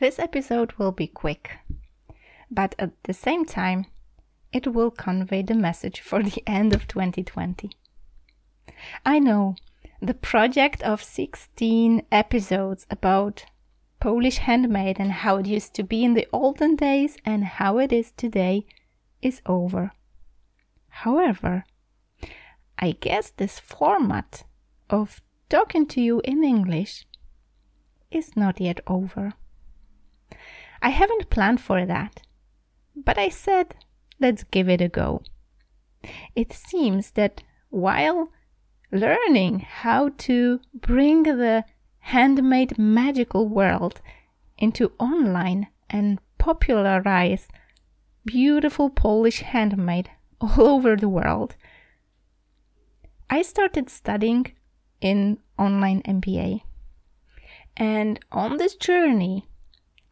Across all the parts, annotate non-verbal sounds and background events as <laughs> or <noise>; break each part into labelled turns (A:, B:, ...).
A: This episode will be quick, but at the same time, it will convey the message for the <laughs> end of 2020. I know the project of 16 episodes about Polish handmade and how it used to be in the olden days and how it is today is over. However, I guess this format of talking to you in English is not yet over. I haven't planned for that, but I said, let's give it a go. It seems that while learning how to bring the handmade magical world into online and popularize beautiful Polish handmade all <laughs> over the world, I started studying in online MBA. And on this journey,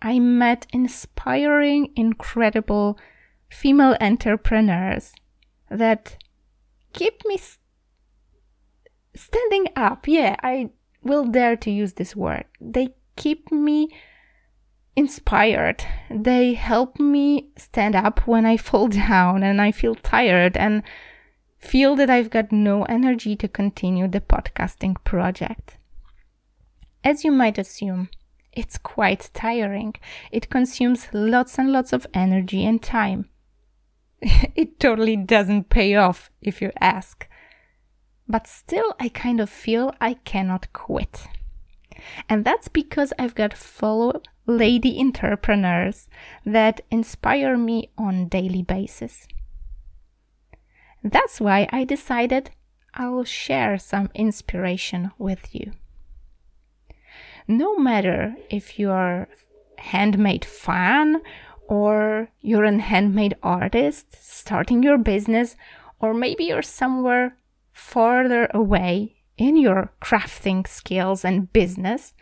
A: I met inspiring, incredible female entrepreneurs that keep me st- standing up. Yeah, I will dare to use this word. They keep me inspired. They help me stand up when I fall <laughs> down and I feel tired and feel that I've got no energy to continue the podcasting project. As you might assume, it's quite tiring. It consumes lots and lots of energy and time. <laughs> it totally doesn't pay off if you ask. But still, I kind of feel I cannot quit. And that's because I've got follow lady entrepreneurs that inspire me on daily basis. That's why I decided I'll share some inspiration with you. No matter if you're handmade fan or you're a handmade artist starting your business, or maybe you're somewhere farther away in your crafting skills and business,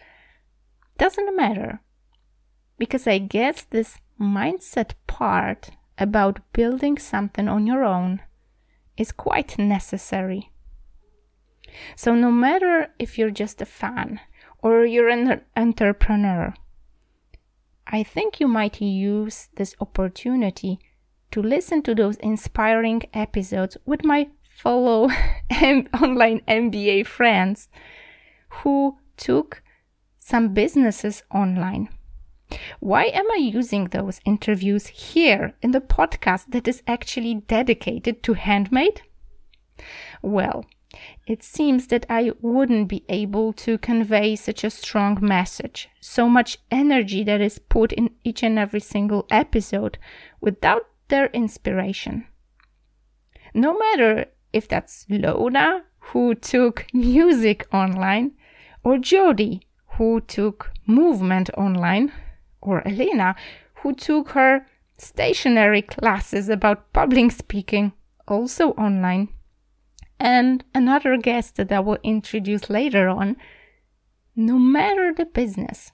A: doesn't matter. Because I guess this mindset part about building something on your own is quite necessary. So, no matter if you're just a fan or you're an entrepreneur, I think you might use this opportunity to listen to those inspiring episodes with my fellow <laughs> online MBA friends who took some businesses online why am I using those interviews here in the podcast that is actually dedicated to handmade? Well, it seems that I wouldn't be able to convey such a strong message, so much energy that is put in each and every single episode without their inspiration. No matter if that's Lona, who took music online, or Jody, who took movement online, or Elena, who took her stationary classes about public speaking, also online. And another guest that I will introduce later on. No matter the business,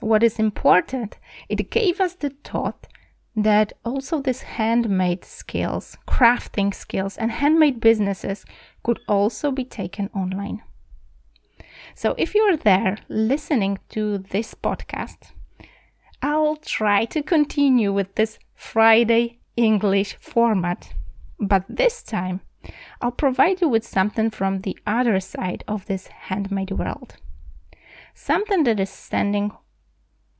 A: what is important, it gave us the thought that also these handmade skills, crafting skills, and handmade businesses could also be taken online. So if you're there listening to this podcast, I'll try to continue with this Friday English format, but this time I'll provide you with something from the other side of this handmade world. Something that is standing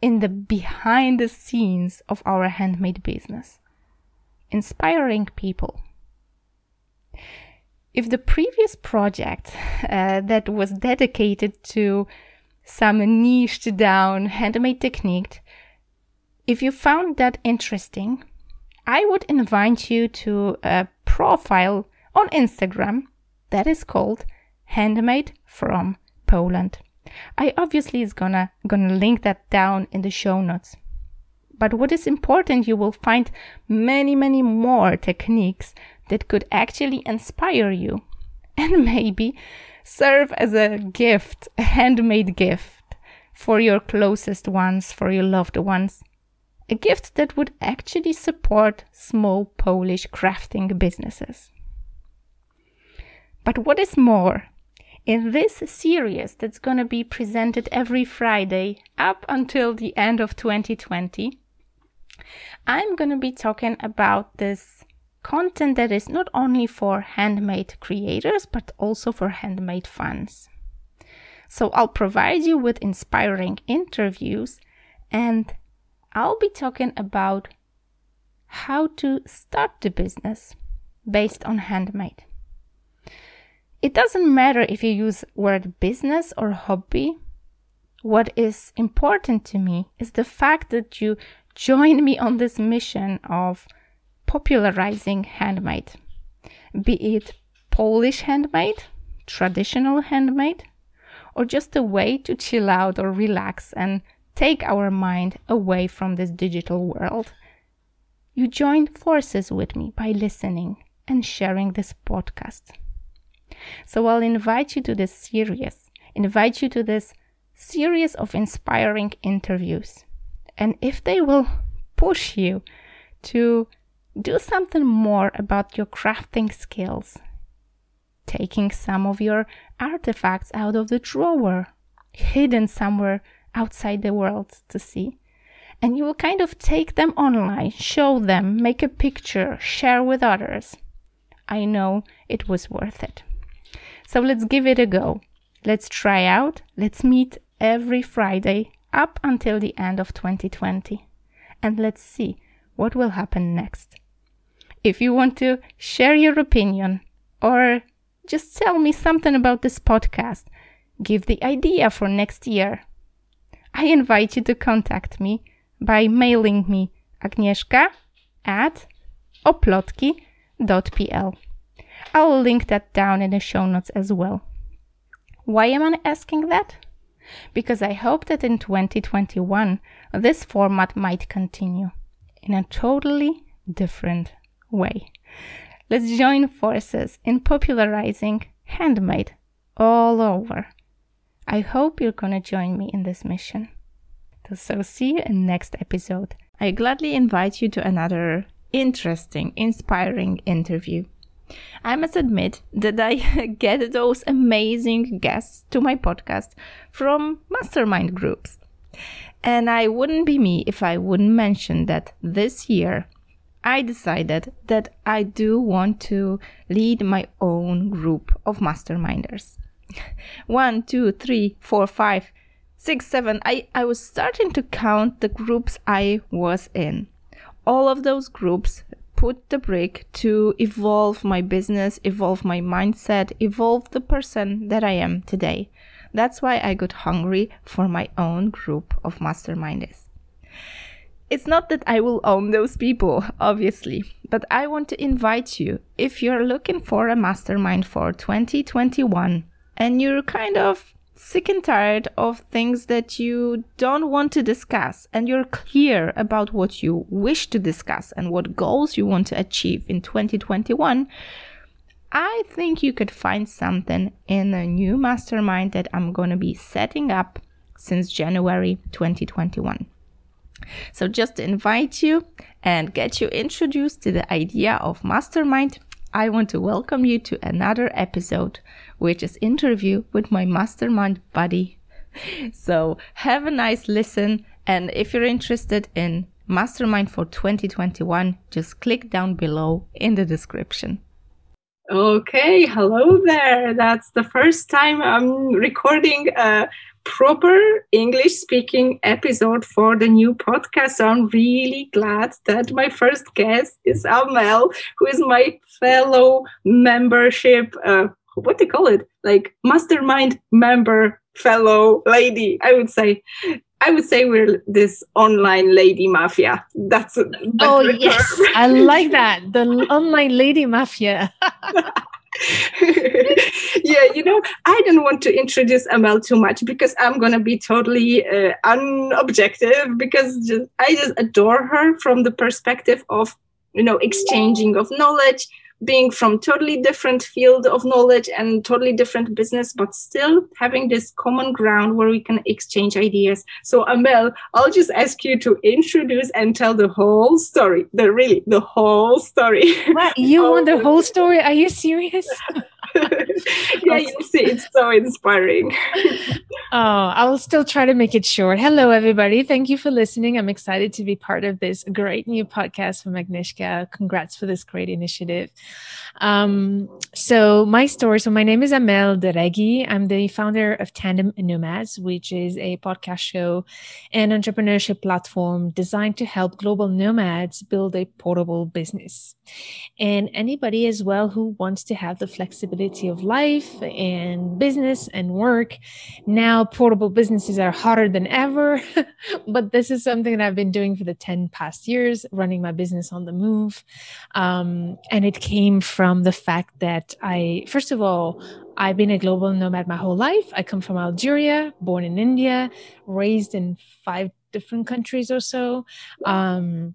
A: in the behind the scenes of our handmade business, inspiring people. If the previous project uh, that was dedicated to some niched down handmade technique if you found that interesting, I would invite you to a profile on Instagram that is called Handmade from Poland. I obviously is gonna gonna link that down in the show notes. But what is important, you will find many, many more techniques that could actually inspire you <laughs> and maybe serve as a gift, a handmade gift for your closest ones, for your loved ones a gift that would actually support small Polish crafting businesses. But what is more, In this series that's going to be presented every Friday up until the end of 2020, I'm going to be talking about this content that is not only for handmade creators but also for handmade fans. So I'll provide you with inspiring interviews and I'll be talking about how to start the business based on handmade. It doesn't matter if you use word business or hobby. What is important to me is the fact that you join me on this mission of popularizing handmade, be it Polish handmade, traditional handmade, or just a way to chill out or relax and take our mind away from this digital world. You join forces with me by listening and sharing this podcast. So I'll invite you to this series, invite you to this series of inspiring interviews. And if they will push you to do something more about your crafting skills, taking some of your artifacts out of the drawer, hidden somewhere outside the world to see. And you will kind of take them online, show them, make a picture, share with others. I know it was worth it. So let's give it a go. Let's try out. Let's meet every Friday up until the end of 2020. And let's see what will happen next. If you want to share your opinion or just tell me something about this podcast, give the idea for next year. I invite you to contact me by mailing me agnieszka at oplotki.pl. I'll link that down in the show notes as well. Why am I asking that? Because I hope that in 2021 this format might continue in a totally different way. Let's join forces in popularizing handmade all over. I hope you're gonna join me in this mission. So see you in next episode. I gladly invite you to another interesting, inspiring interview. I must admit that I <laughs> get those amazing guests to my podcast from mastermind groups. And I wouldn't be me if I wouldn't mention that this year I decided that I do want to lead my own group of masterminders. <laughs> One, two, three, four, five, six, seven. I, I was starting to count the groups I was in. All of those groups put the brick to evolve my business, evolve my mindset, evolve the person that I am today. That's why I got hungry for my own group of masterminders. It's not that I will own those people, obviously, but I want to invite you if you're looking for a mastermind for 2021 and you're kind of sick and tired of things that you don't want to discuss and you're clear about what you wish to discuss and what goals you want to achieve in 2021, I think you could find something in a new mastermind that I'm going to be setting up since January 2021. So, just to invite you and get you introduced to the idea of mastermind, I want to welcome you to another episode which is interview with my mastermind buddy. So have a nice listen. And if you're interested in mastermind for 2021, just click down below in the description.
B: Okay, hello there. That's the first time I'm recording a proper English speaking episode for the new podcast. So I'm really glad that my first guest is Amel, who is my fellow membership uh, what do you call it? Like mastermind member fellow lady. I would say i would say we're this online lady mafia. That's
C: oh <laughs> yes. I like that. The online lady mafia. <laughs>
B: Yeah, you know, I don't want to introduce Amel too much because I'm gonna be totally uh, unobjective because just, I just adore her from the perspective of you know exchanging of knowledge, being from totally different field of knowledge and totally different business but still having this common ground where we can exchange ideas. So amel i'll just ask you to introduce and tell the whole story. The really the whole story.
C: What? You want the <laughs> oh. whole story? Are you serious <laughs>
A: yeah, you see, it's so inspiring.
C: oh, I will still try to make it short. Hello, everybody. Thank you for listening. I'm excited to be part of this great new podcast from Agnieszka. Congrats for this great initiative. Um, so, my story so, my name is Amel Derragui. I'm the founder of Tandem Nomads, which is a podcast show and entrepreneurship platform designed to help global nomads build a portable business. And anybody as well who wants to have the flexibility of life and business and work. Now, portable businesses are harder than ever, <laughs> but this is something that I've been doing for the 10 past years, running my business on the move. Um, and it came from the fact that I, first of all, I've been a global nomad my whole life. I come from Algeria, born in India, raised in five different countries or so. Um,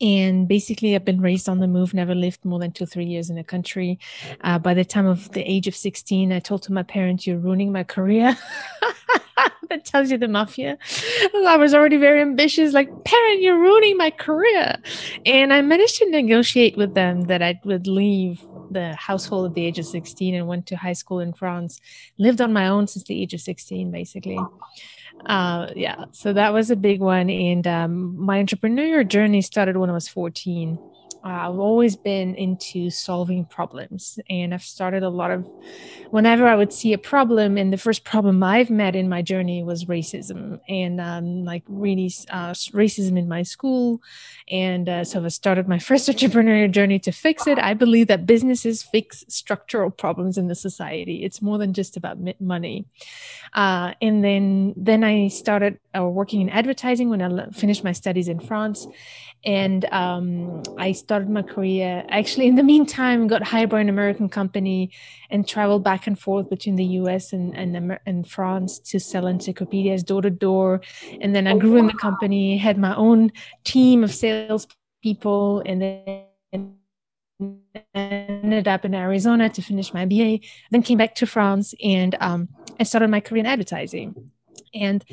C: and basically i've been raised on the move never lived more than two three years in a country. Uh, by the time of the age of 16 i told to my parents you're ruining my career. <laughs> That tells you the mafia. I was already very ambitious like parent you're ruining my career. And i managed to negotiate with them that i would leave the household at the age of 16 and went to high school in france. Lived on my own since the age of 16 basically uh, yeah, so that was a big one. And um, my entrepreneurial journey started when I was 14. Uh, I've always been into solving problems, and I've started a lot of. Whenever I would see a problem, and the first problem I've met in my journey was racism, and um, like really uh, racism in my school, and uh, so I started my <laughs> first entrepreneurial journey to fix it. I believe that businesses fix structural problems in the society. It's more than just about money. Uh, and then then I started uh, working in advertising when I finished my studies in France, and um, I started my career. Actually, in the meantime, got hired by an American company and traveled back and forth between the U.S. and and, and France to sell encyclopedias door to door. And then I oh, grew in the company, had my own team of sales people, and then ended up in Arizona to finish my BA. Then came back to France and um, I started my career in advertising. And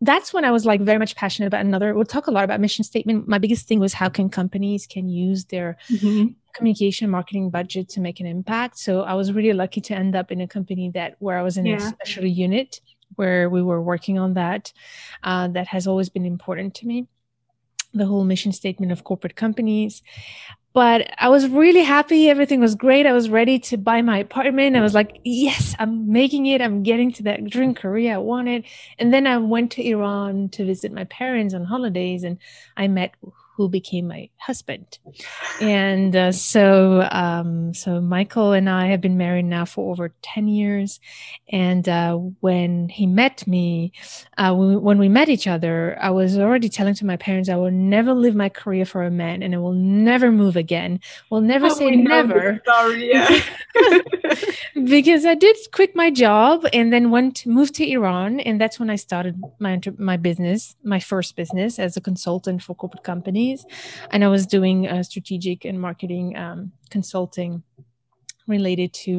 C: that's when I was like very much passionate about another. We'll talk a lot about mission statement. My biggest thing was how can companies can use their mm-hmm. communication marketing budget to make an impact. So I was really lucky to end up in a company that where I was in yeah. a special unit where we were working on that. Uh, that has always been important to me. The whole mission statement of corporate companies but I was really happy. Everything was great. I was ready to buy my apartment. I was like, yes, I'm making it. I'm getting to that dream career I wanted. And then I went to Iran to visit my parents on holidays and I met who became my husband. And uh, so, um, so Michael and I have been married now for over 10 years. And uh, when he met me, uh, when, we met each other, I was already telling to my parents, I will never live my career for a man and I will never move again. We'll never oh, say never.
A: Sorry, yeah. <laughs>
C: because I did quit my job and then went moved to Iran. And that's when I started my, my business, my first business as a consultant for corporate companies and I was doing uh, strategic and marketing um, consulting related to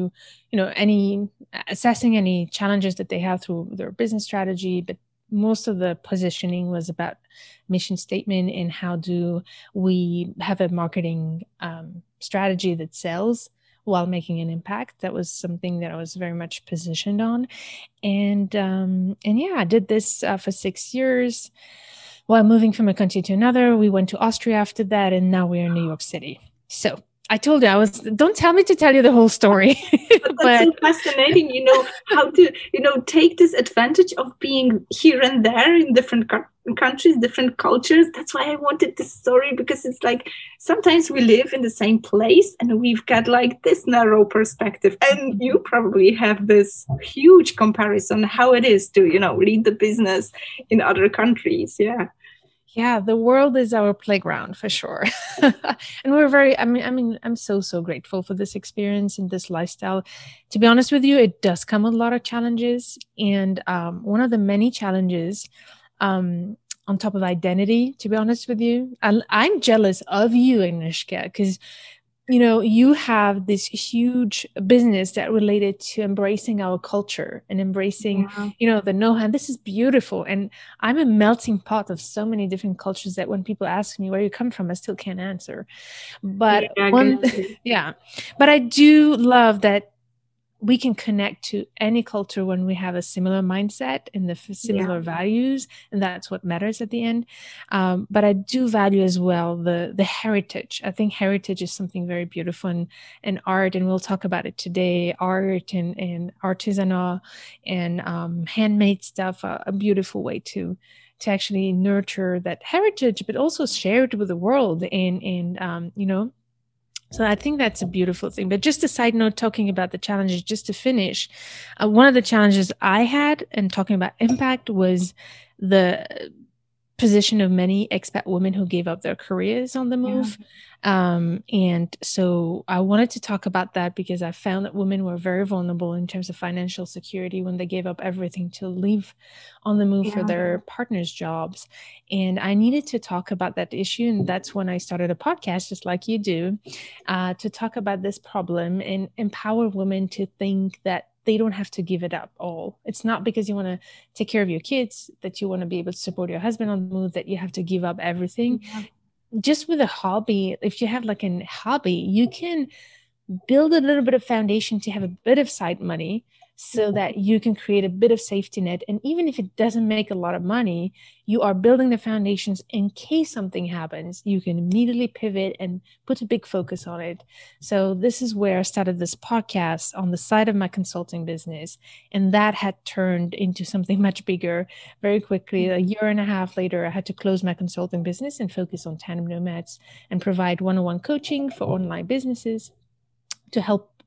C: you know any assessing any challenges that they have through their business strategy but most of the positioning was about mission statement and how do we have a marketing um, strategy that sells while making an impact. That was something that i was very much positioned on. And um, and yeah i did this uh, for six years while moving from a country to another. We went to Austria after that, and now we're in New York City. So I told you I was. Don't tell me to tell you the whole story. <laughs>
A: but that's so fascinating. You know how to you know take this advantage of being here and there in different countries, different cultures. That's why I wanted this story because it's like sometimes we live in the same place and we've got like this narrow perspective, and you probably have this huge comparison how it is to you know lead the business in other countries. Yeah
C: yeah the world is our playground for sure. <laughs> And we're very i mean i mean i'm so so grateful for this experience and this lifestyle. To be honest with you it does come with a lot of challenges and um, one of the many challenges um, on top of identity to be honest with you I, i'm jealous of you Agnieszka because you know you have this huge business that related to embracing our culture and embracing yeah. you know the know-how this is beautiful. And i'm a melting pot of so many different cultures that when people ask me where you come from i still can't answer. But yeah, one <laughs> yeah. But i do love that we can connect to any culture when we have a similar mindset and the similar yeah. values and that's what matters at the end. Um, but i do value as well the the heritage. I think heritage is something very beautiful in, in art and we'll talk about it today. Art and, and artisanal and um, handmade stuff a, a beautiful way to to actually nurture that heritage but also share it with the world and and um, you know so I think that's a beautiful thing. But just a side note, talking about the challenges, just to finish, uh, one of the challenges I had and talking about impact was the position of many expat women who gave up their careers on the move. Yeah. Um, and so I wanted to talk about that because I found that women were very vulnerable in terms of financial security when they gave up everything to leave on the move yeah. for their partner's jobs. And I needed to talk about that issue. And that's when I started a podcast, just like you do, uh, to talk about this problem and empower women to think that they don't have to give it up all. It's not because you want to take care of your kids that you want to be able to support your husband on the move that you have to give up everything. Yeah just with a hobby, if you have like a hobby, you can build a little bit of foundation to have a bit of side money so that you can create a bit of safety net. And even if it doesn't make a lot of money, you are building the foundations in case something happens. You can immediately pivot and put a big focus on it. So, this is where I started this podcast on the side of my consulting business. And that had turned into something <laughs> much bigger very quickly. A year and a half later, I had to close my consulting business and focus on tandem nomads and provide one on one coaching for online businesses to help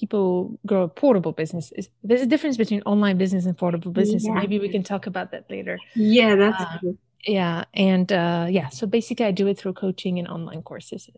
C: people grow a portable business. There's a difference between online business and portable business. Yeah. maybe we can talk about that later.
A: Yeah, that's
C: uh, yeah and uh yeah so basically i do it through coaching and online courses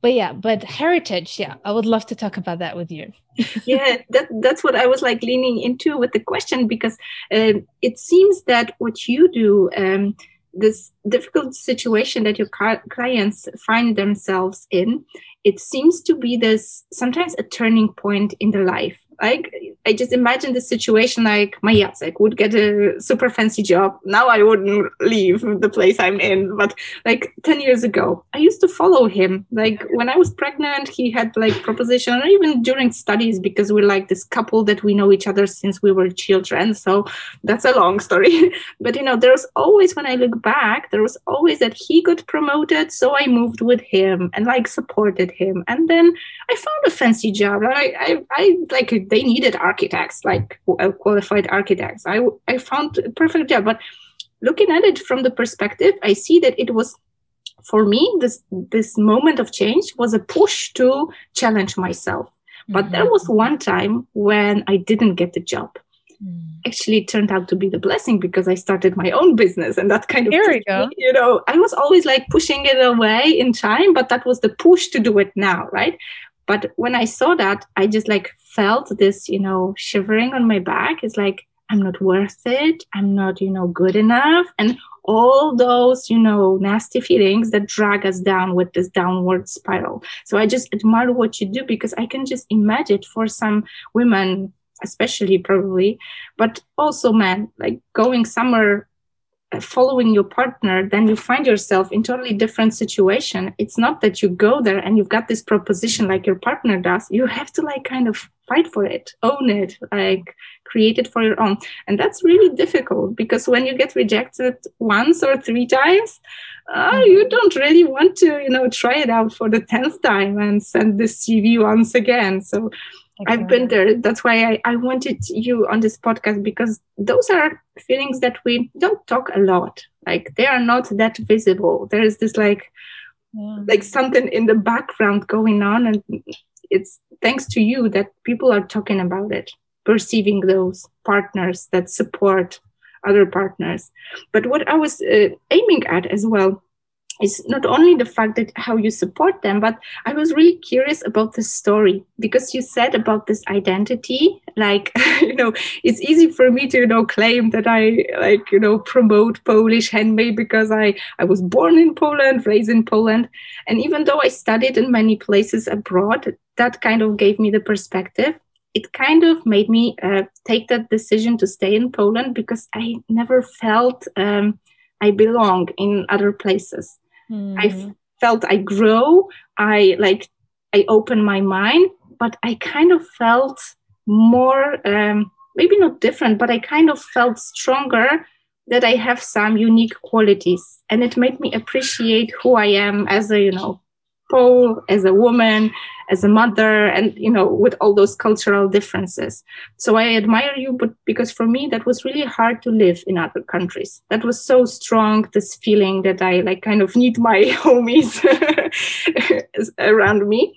C: but yeah but heritage yeah i would love to talk about that with you <laughs>
A: yeah that that's what i was like leaning into with the question because uh, it seems that what you do um this difficult situation that your clients find themselves in it seems to be this sometimes a turning point in the life like I just imagine the situation like my Jacek would get a super fancy job. Now I wouldn't leave the place I'm in, but like 10 years ago, I used to follow him. Like when I was pregnant, he had like proposition, or even during studies, because we're like this couple that we know each other since we were children. So that's a long story. <laughs> but you know, there's always when I look back, there was always that he got promoted, so I moved with him and like supported him. And then I found a fancy job. I I, I like they needed architects, like qualified architects. I, I found a perfect job. But looking at it from the perspective, I see that it was for me this this moment of change was a push to challenge myself. But mm-hmm. there was one time when I didn't get the job. Mm. Actually, it turned out to be the blessing because I started my own business, and that kind of
C: here we go.
A: you know, I was always like pushing it away in time, but that was the push to do it now, right? But when I saw that, I just like felt this, you know, shivering on my back. It's like, I'm not worth it. I'm not, you know, good enough. And all those, you know, nasty feelings that drag us down with this downward spiral. So I just admire what you do because I can just imagine for some women, especially probably, but also men, like going somewhere following your partner then you find yourself in totally different situation it's not that you go there and you've got this proposition like your partner does you have to like kind of fight for it own it like create it for your own and that's really difficult because when you get rejected once or three times uh, mm-hmm. you don't really want to you know try it out for the 10th time and send the cv once again so. I've been there. That's why I, I wanted you on this podcast because those are feelings that we don't talk a lot. Like they are not that visible. There is this like yeah. like something in the background going on and it's thanks to you that people are talking about it, perceiving those partners that support other partners. But what I was uh, aiming at as well is not only the fact that how you support them but i was really curious about the story because you said about this identity like <laughs> you know it's easy for me to you know claim that i like you know promote polish handmade because i i was born in poland raised in poland and even though i studied in many places abroad that kind of gave me the perspective it kind of made me uh, take that decision to stay in poland because i never felt um, I belong in other places. Mm. I hmm. felt I grow. I like I open my mind, but I kind of felt more um, maybe not different but i kind of felt stronger that i have some unique qualities and it made me appreciate who i am as a you know Pole, as a woman, as a mother, and you know, with all those cultural differences. So I admire you, but because for me that was really hard to live in other countries. That was so strong, this feeling that I like kind of need my <laughs> homies <laughs> around me.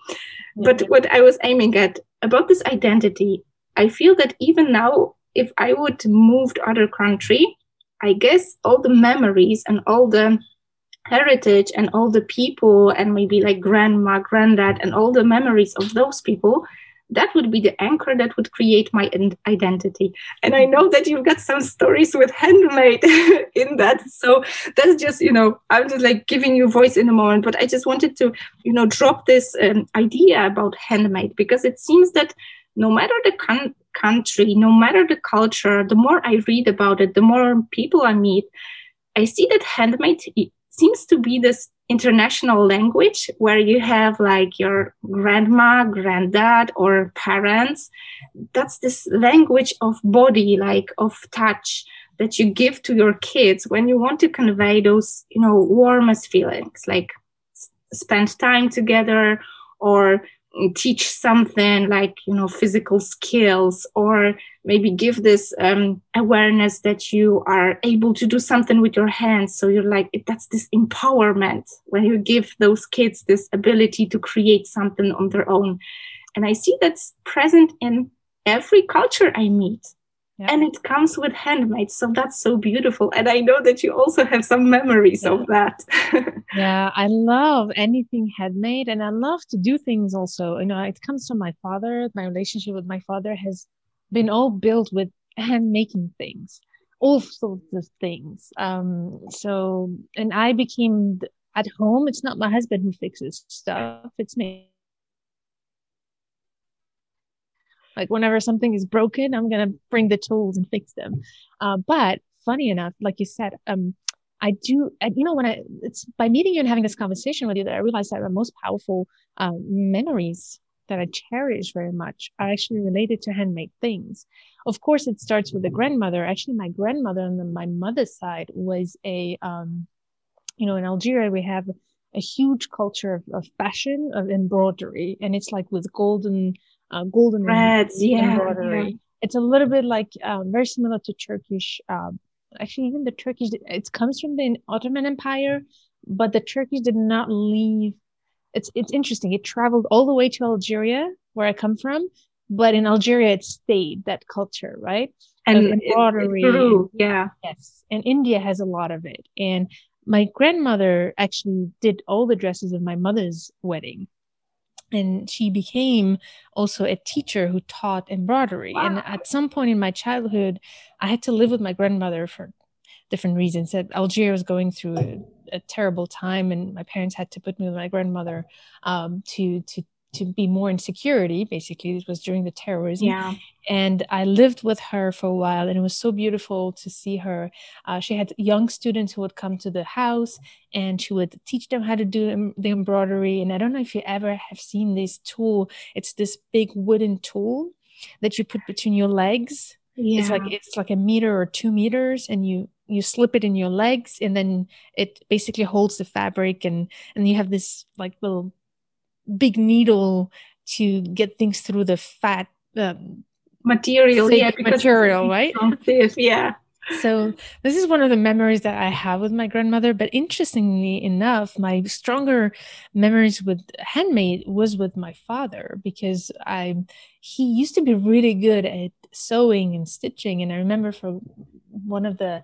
A: But what I was aiming at about this identity, I feel that even now, if I would move to other country, I guess all the memories and all the heritage and all the people and maybe like grandma granddad and all the memories of those people that would be the anchor that would create my identity. And i know that you've got some stories with handmade <laughs> in that so that's just you know i'm just like giving you voice in a moment but i just wanted to you know drop this um, idea about handmade because it seems that no matter the con- country no matter the culture the more i read about it the more people i meet i see that handmade seems to be this international language where you have like your grandma, granddad, or parents. That's this language of body, like of touch that you give to your kids when you want to convey those, you know, warmest feelings, like spend time together or teach something like you know physical skills or maybe give this um, awareness that you are able to do something with your hands. So you're like that's this empowerment when you give those kids this ability to create something on their own. And i see that's present in every culture i meet yeah. and it comes with handmade so that's so beautiful. And i know that you also have some memories yeah. of that. <laughs>
C: Yeah i love anything handmade and i love to do things also. You know it comes from my father. My relationship with my father has been all built with hand making things all sorts of things. Um so and i became at home. It's not my husband who fixes stuff. It's me Like whenever something is broken, I'm gonna bring the tools and fix them. Uh, but funny enough, like you said, um, I do, you know, when I, it's by meeting you and having this conversation with you that I realized that the most powerful uh, memories that I cherish very much are actually related to handmade things. Of course, it starts with the grandmother. Actually, my grandmother on my mother's side was a, um, you know, in Algeria, we have a huge culture of, of fashion, of embroidery, and it's like with golden uh, golden
A: threads, yeah, embroidery.
C: Yeah. It's a little bit like um, very similar to Turkish. Um, actually, even the Turkish, it comes from the Ottoman Empire, but the Turkish did not leave. It's it's interesting. It traveled all the way to Algeria, where I come from, but in Algeria it stayed that culture, right?
A: And embroidery. It grew, yeah.
C: Yes, and India has a lot of it. And my grandmother actually did all the dresses of my mother's wedding and she became also a teacher who taught embroidery wow. and at some point in my childhood i had to live with my grandmother for different reasons that algeria was going through a, a, terrible time and my parents had to put me with my grandmother um, to to to be more in security basically it was during the terrorism.
A: Yeah.
C: And i lived with her for a while and it was so beautiful to see her. Uh, she had young students who would come to the house and she would teach them how to do the embroidery. And i don't know if you ever have seen this tool. It's this big wooden tool that you put between your legs. Yeah. it's like it's like a meter or two meters and you you slip it in your legs and then it basically holds the fabric and and you have this like little big needle to get things through the fat um,
A: material yeah
C: material right? <laughs>
A: yeah.
C: So this is one of the memories that i have with my grandmother but interestingly enough my stronger memories with handmade was with my father because i he used to be really good at sewing and stitching and i remember for one of the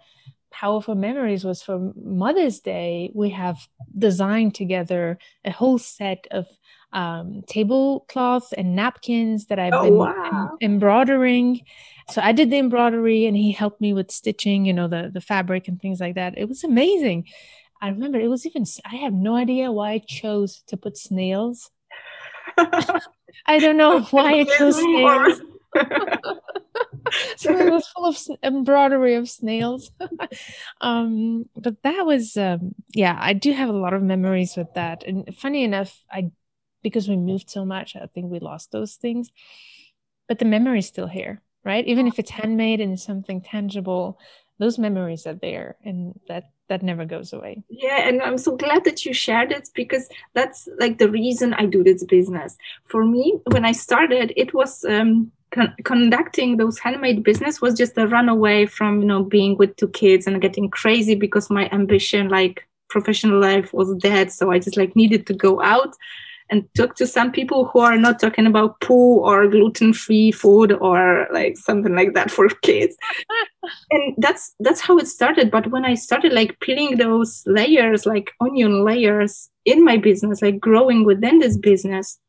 C: powerful memories was for mother's day we have designed together a whole set of um, tablecloths and napkins that I've oh, been wow. em- embroidering. So I did the embroidery and he helped me with stitching, you know, the, the fabric and things like that. It was amazing. I remember it was even, I have no idea why I chose to put snails. <laughs> <laughs> I don't know why I chose snails. <laughs> so it was full of embroidery of snails. <laughs> um, but that was, um, yeah, I do have a lot of memories with that. And funny enough, I because we moved so much, I think we lost those things. but the memory is still here right even if it's handmade and something tangible those memories are there and that that never goes away
A: yeah and i'm so glad that you shared it because that's like the reason i do this business for me when i started it was um, con- conducting those handmade business was just a runaway from you know being with two kids and getting crazy because my ambition like professional life was dead. So i just like needed to go out and talk to some people who are not talking about poo or gluten-free food or like something like that for <laughs> kids. And that's that's how it started. But when i started like peeling those layers like onion layers in my business like growing within this business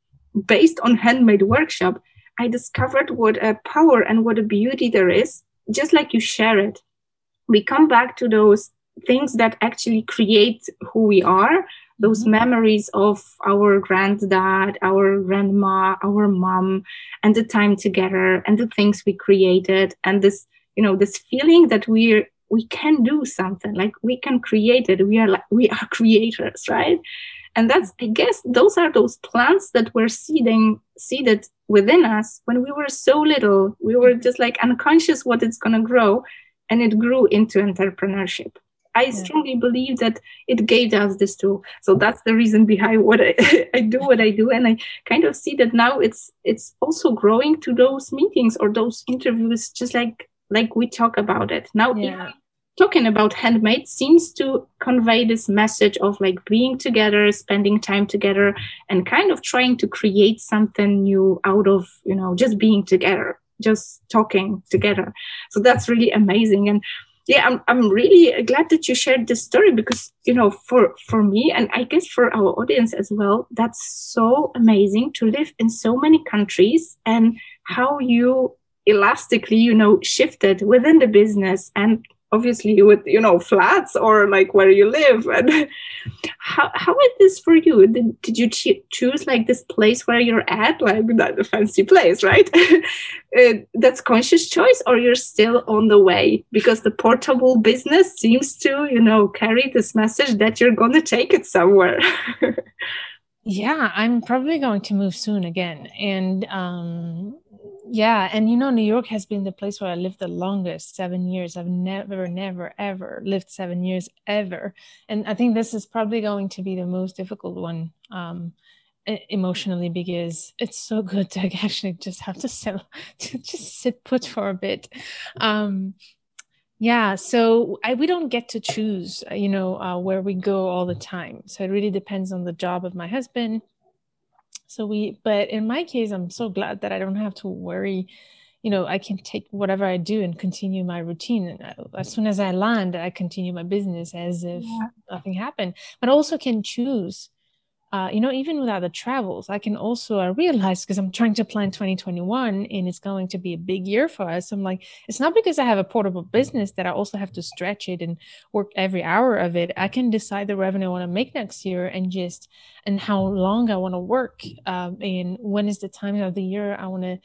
A: based on handmade workshop i discovered what a power and what a beauty there is just like you share it. We come back to those things that actually create who we are those mm-hmm. memories of our granddad, our grandma, our mom, and the time together and the things we created, and this, you know, this feeling that we're we can do something like we can create it. We are like we are <laughs> creators right? And that's i guess those are those plants that were seeding seeded within us when we were so little we were just like unconscious what it's going to grow and it grew into entrepreneurship I yeah. strongly believe that it gave us this tool. So that's the reason behind what I, <laughs> I do, what I do, and I kind of see that now it's it's also growing to those meetings or those interviews, just like like we talk about it now. Yeah. Talking about handmade seems to convey this message of like being together, spending time together, and kind of trying to create something new out of you know just being together just talking together. So that's really amazing. And yeah I'm, I'm really glad that you shared this story because you know for for me and i guess for our audience as well that's so amazing to live in so many countries and how you elastically you know shifted within the business and obviously with you know flats or like where you live. <laughs> And how how is this for you? Did, did you choose like this place where you're at? Like that fancy place right? <laughs> Uh, that's conscious choice or you're still on the way? Because the portable business seems to you know carry this message that you're going to take it somewhere. <laughs>
C: Yeah i'm probably going to move soon again. And um yeah and you know new york has been the place where i lived the longest seven years. I've never never ever lived seven years ever and i think this is probably going to be the most difficult one um, emotionally because it's so good to <laughs> actually just have to sit <laughs> to just sit put for a bit. Um, yeah so I, we don't get to choose uh, you know uh, where we go all the time so it really depends on the job of my husband so we but in my case i'm so glad that i don't have to worry. You know i can take whatever i do and continue my routine. And as soon as i land i continue my business as if yeah. nothing happened. But also can choose uh, you know, even without the travels, I can also I realize because I'm trying to plan 2021 and it's going to be a big year for us. I'm like, it's not because I have a portable business that I also have to stretch it and work every hour of it. I can decide the revenue I want to make next year and just and how long I want to work um, and when is the time of the year I want to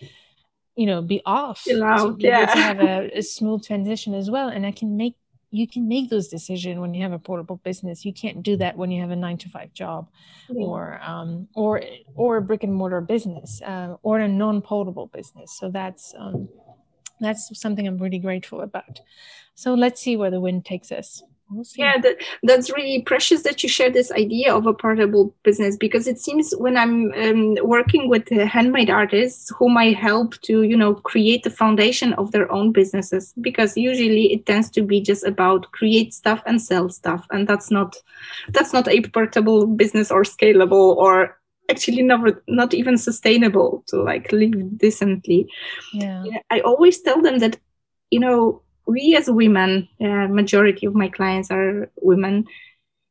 C: you know be off
A: you know, yeah.
C: to have a, <laughs> a smooth transition as well and i can make you can make those decisions when you have a portable business. You can't do that when you have a nine to five job, yeah. or um, or or a brick and mortar business, uh, or a non-portable business. So that's um, that's something I'm really grateful about. So let's see where the wind takes us
A: we'll yeah that, that's really precious that you share this idea of a portable business because it seems when i'm um, working with handmade artists whom i help to you know create the foundation of their own businesses because usually it tends to be just about create stuff and sell stuff and that's not that's not a portable business or scalable or actually never not even sustainable to like live decently
C: yeah. yeah
A: i always tell them that you know we as women, uh, majority of my clients are women.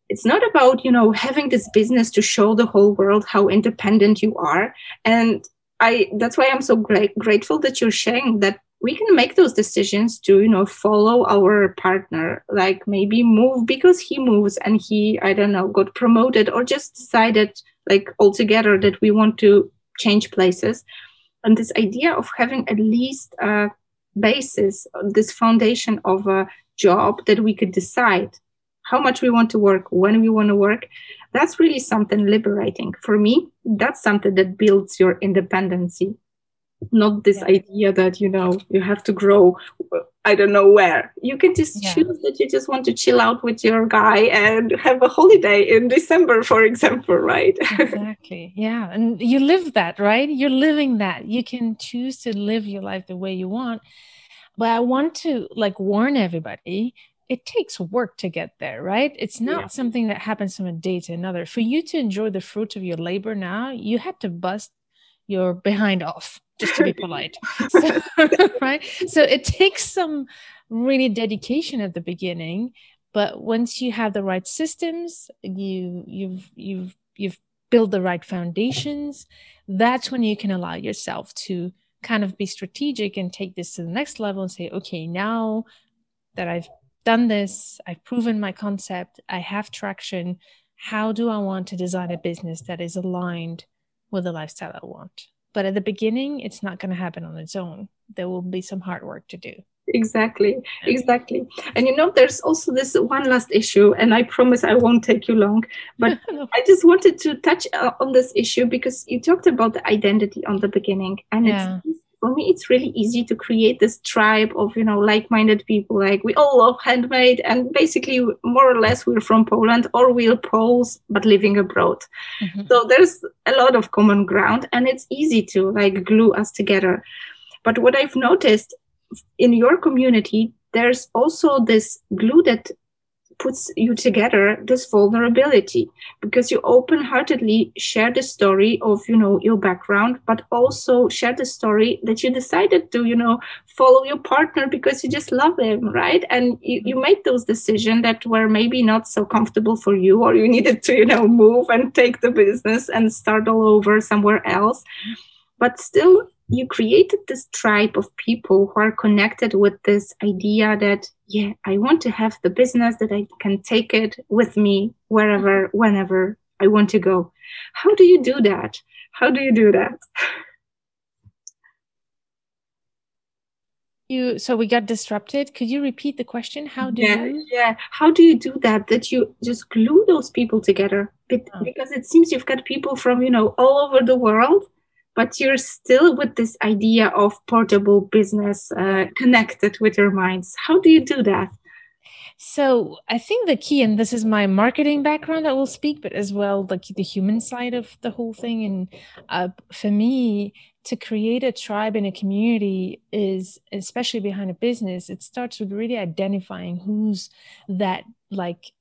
A: It's not about you know having this business to show the whole world how independent you are, and I that's why I'm so great, grateful that you're sharing that we can make those decisions to you know follow our partner like maybe move because he moves and he i don't know got promoted or just decided like altogether that we want to change places and this idea of having at least a basis, this foundation of a job that we could decide how much we want to work, when we want to work, that's really something liberating. For me, that's something that builds your independency. Not this yeah. idea that you know you have to grow i don't know where you can just yeah. choose that you just want to chill out with your guy and have a holiday in december for example right <laughs>
C: exactly yeah and you live that right you're living that you can choose to live your life the way you want but i want to like warn everybody it takes work to get there, right? It's not yeah. something that happens from a day to another. For you to enjoy the fruit of your labor now, you had to bust your behind off just to be polite. <laughs> So, <laughs> right? So it takes some really dedication at the beginning but once you have the right systems you you've you've you've built the right foundations that's when you can allow yourself to kind of be strategic and take this to the next level and say okay now that i've done this i've proven my concept i have traction how do i want to design a business that is aligned with the lifestyle I want. But at the beginning, it's not going to happen on its own. There will be some hard work to do.
A: Exactly, exactly. And you know, there's also this one last issue, and I promise I won't take you long, but <laughs> I just wanted to touch uh, on this issue because you talked about the identity on the beginning, and yeah. it's for me it's really easy to create this tribe of you know like-minded people. Like we all love handmade and basically more or less we're from poland or we're poles but living abroad. Mm-hmm. so there's a lot of common ground and it's easy to like glue us together. But what i've noticed in your community there's also this glue that puts you together this vulnerability because you open-heartedly share the story of you know your background but also share the story that you decided to you know follow your partner because you just love him right? And you, you made those decisions that were maybe not so comfortable for you or you needed to you know move and take the business and start all over somewhere else. But still you created this tribe of people who are connected with this idea that yeah i want to have the business that i can take it with me wherever whenever i want to go. How do you do that? How do you do that? <laughs>
C: You so we got disrupted. Could you repeat the question? How do
A: yeah,
C: you?
A: yeah. How do you do that that you just glue those people together? Oh. because it seems you've got people from you know all over the world but you're still with this idea of portable business uh, connected with your minds. How do you do that?
C: So I think the key, and this is my marketing background that will speak, but as well like the human side of the whole thing. And uh, for me, to create a tribe and a community is, especially behind a business, it starts with really identifying who's that like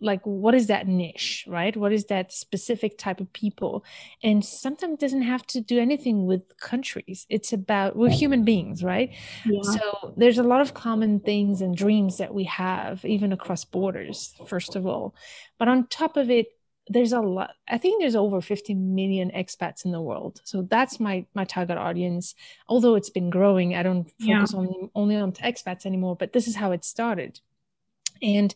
C: like what is that niche right? What is that specific type of people? And sometimes it doesn't have to do anything with countries. It's about we're human beings right? Yeah. so there's a lot of common things and dreams that we have even across borders first of all. But on top of it there's a lot i think there's over 50 million expats in the world. So that's my my target audience. Although it's been growing i don't focus yeah. on only on expats anymore but this is how it started and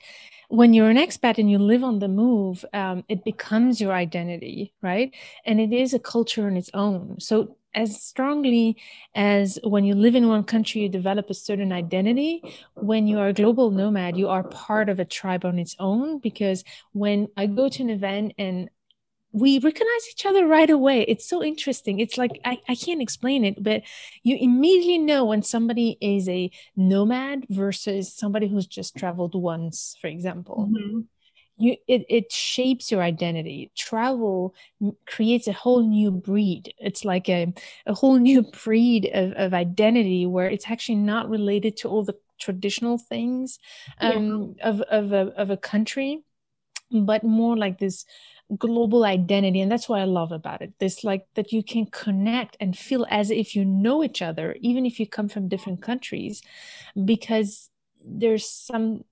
C: when you're an expat and you live on the move, um, it becomes your identity, right? And it is a culture on its own. So, as strongly as when you live in one country, you develop a certain identity, when you are a global nomad, you are part of a tribe on its own. Because when I go to an event and we recognize each other right away. It's so interesting. It's like I, I can't explain it, but you immediately know when somebody is a nomad versus somebody who's just traveled once, for example. Mm-hmm. You it, it shapes your identity. Travel creates a whole new breed. It's like a, a whole new <laughs> breed of, of identity where it's actually not related to all the traditional things um, yeah. of, of, a, of a country, but more like this global identity and that's what i love about it. This like that you can connect and feel as if you know each other even if you come from different countries because there's some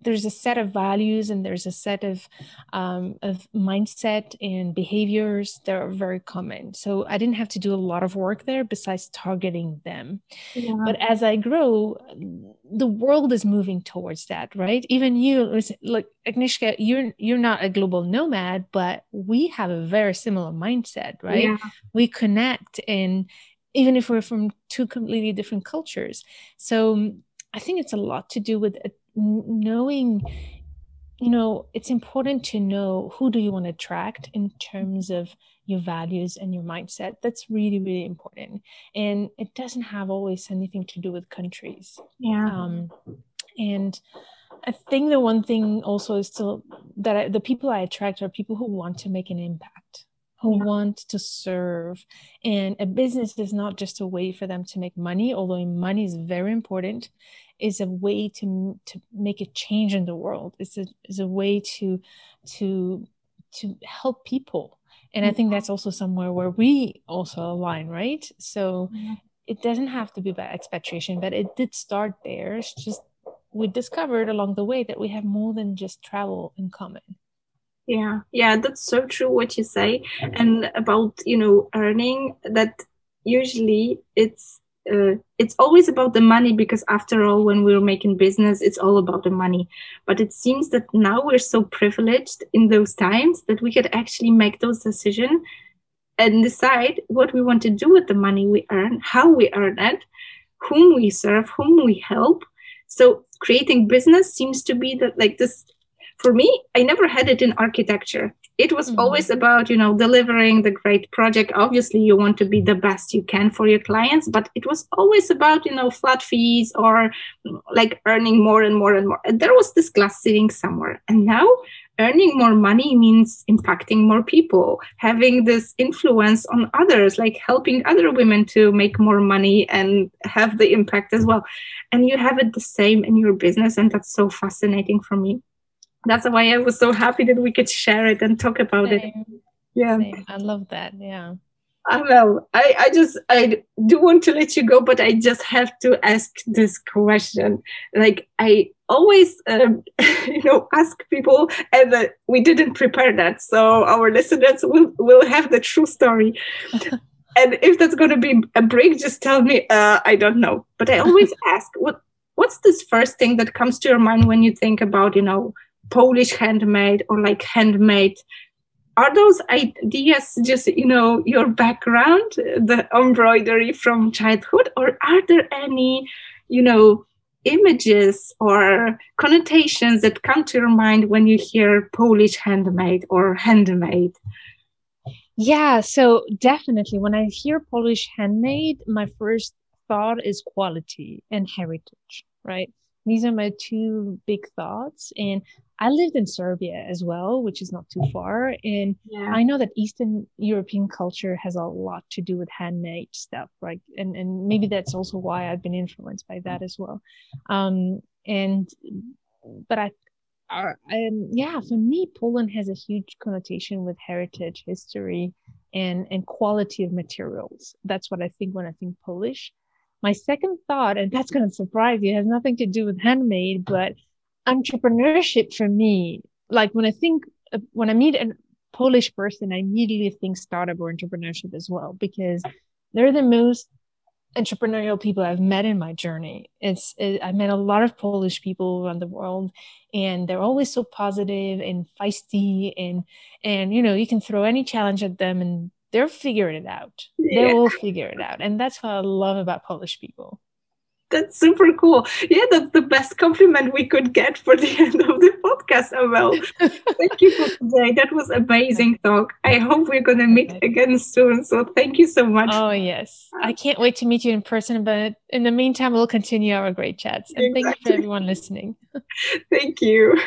C: there's a set of values and there's a set of um, of mindset and behaviors that are very common. So I didn't have to do a lot of work there besides targeting them. Yeah. But as I grow, the world is moving towards that, right? Even you, like Agnieszka, you're you're not a global nomad, but we have a very similar mindset, right? Yeah. We connect and even if we're from two completely different cultures. So I think it's a lot to do with knowing you know, it's important to know who do you want to attract in terms of your values and your mindset. That's really, really important. And it doesn't have always anything to do with countries.
A: Yeah.
C: Um, and I think the one thing also is still that I, the people I attract are people who want to make an impact, who yeah. want to serve. And a business is not just a way for them to make money, although money is very important. Is a way to to make a change in the world. It's a is a way to to to help people. And I think mm-hmm. that's also somewhere where we also align, right? So mm-hmm. it doesn't have to be about expatriation, but it did start there. It's just we discovered along the way that we have more than just travel in common
A: yeah yeah that's so true what you say and about you know earning that usually it's uh, it's always about the money because after all when we're making business it's all about the money. But it seems that now we're so privileged in those times that we could actually make those decisions and decide what we want to do with the money we earn how we earn it whom we serve whom we help. So creating business seems to be that like this for me i never had it in architecture it was mm-hmm. always about you know delivering the great project. Obviously you want to be the best you can for your clients but it was always about you know flat fees or like earning more and more and more. And there was this glass ceiling somewhere. And now earning more money means impacting more people having this influence on others like helping other women to make more money and have the impact as well. And you have it the same in your business and that's so fascinating for me that's why i was so happy that we could share it and talk about same. it
C: yeah same. i love that yeah
A: uh, well, I, I just I do want to let you go, but I just have to ask this question. Like I always, um, <laughs> you know, ask people, and uh, we didn't prepare that, so our listeners will will have the true story. <laughs> and if that's going to be a break, just tell me. Uh, I don't know, but I always <laughs> ask what what's this first thing that comes to your mind when you think about you know Polish handmade or like handmade. Are those ideas just you know your background the embroidery from childhood? Or are there any you know images or connotations that come to your mind when you hear polish handmade or handmade?
C: Yeah so definitely. When i hear polish handmade my first thought is quality and heritage right these are my two big thoughts and I lived in Serbia as well, which is not too far. And yeah. I know that Eastern European culture has a lot to do with handmade stuff, right? And and maybe that's also why I've been influenced by that as well. Um, and but I, um, yeah, for me, Poland has a huge connotation with heritage, history, and and quality of materials. That's what I think when I think Polish. My second thought, and that's going to surprise you, has nothing to do with handmade, but entrepreneurship for me, like when I think, when I meet a Polish person, I immediately think startup or entrepreneurship as well, because they're the most entrepreneurial people I've met in my journey. It's it, I met a lot of Polish people around the world, and they're always so positive and feisty, and and you know you can throw any challenge at them, and they're figuring it out. Yeah. They will figure it out, and that's what I love about Polish people
A: that's super cool. Yeah, that's the best compliment we could get for the <laughs> end of the podcast, Amel. <laughs> thank you for today. That was amazing talk. I hope we're gonna meet again soon. So thank you so much.
C: Oh yes. I can't wait to meet you in person, but in the meantime we'll continue our great chats. And exactly. thank you for everyone listening. <laughs>
A: thank you.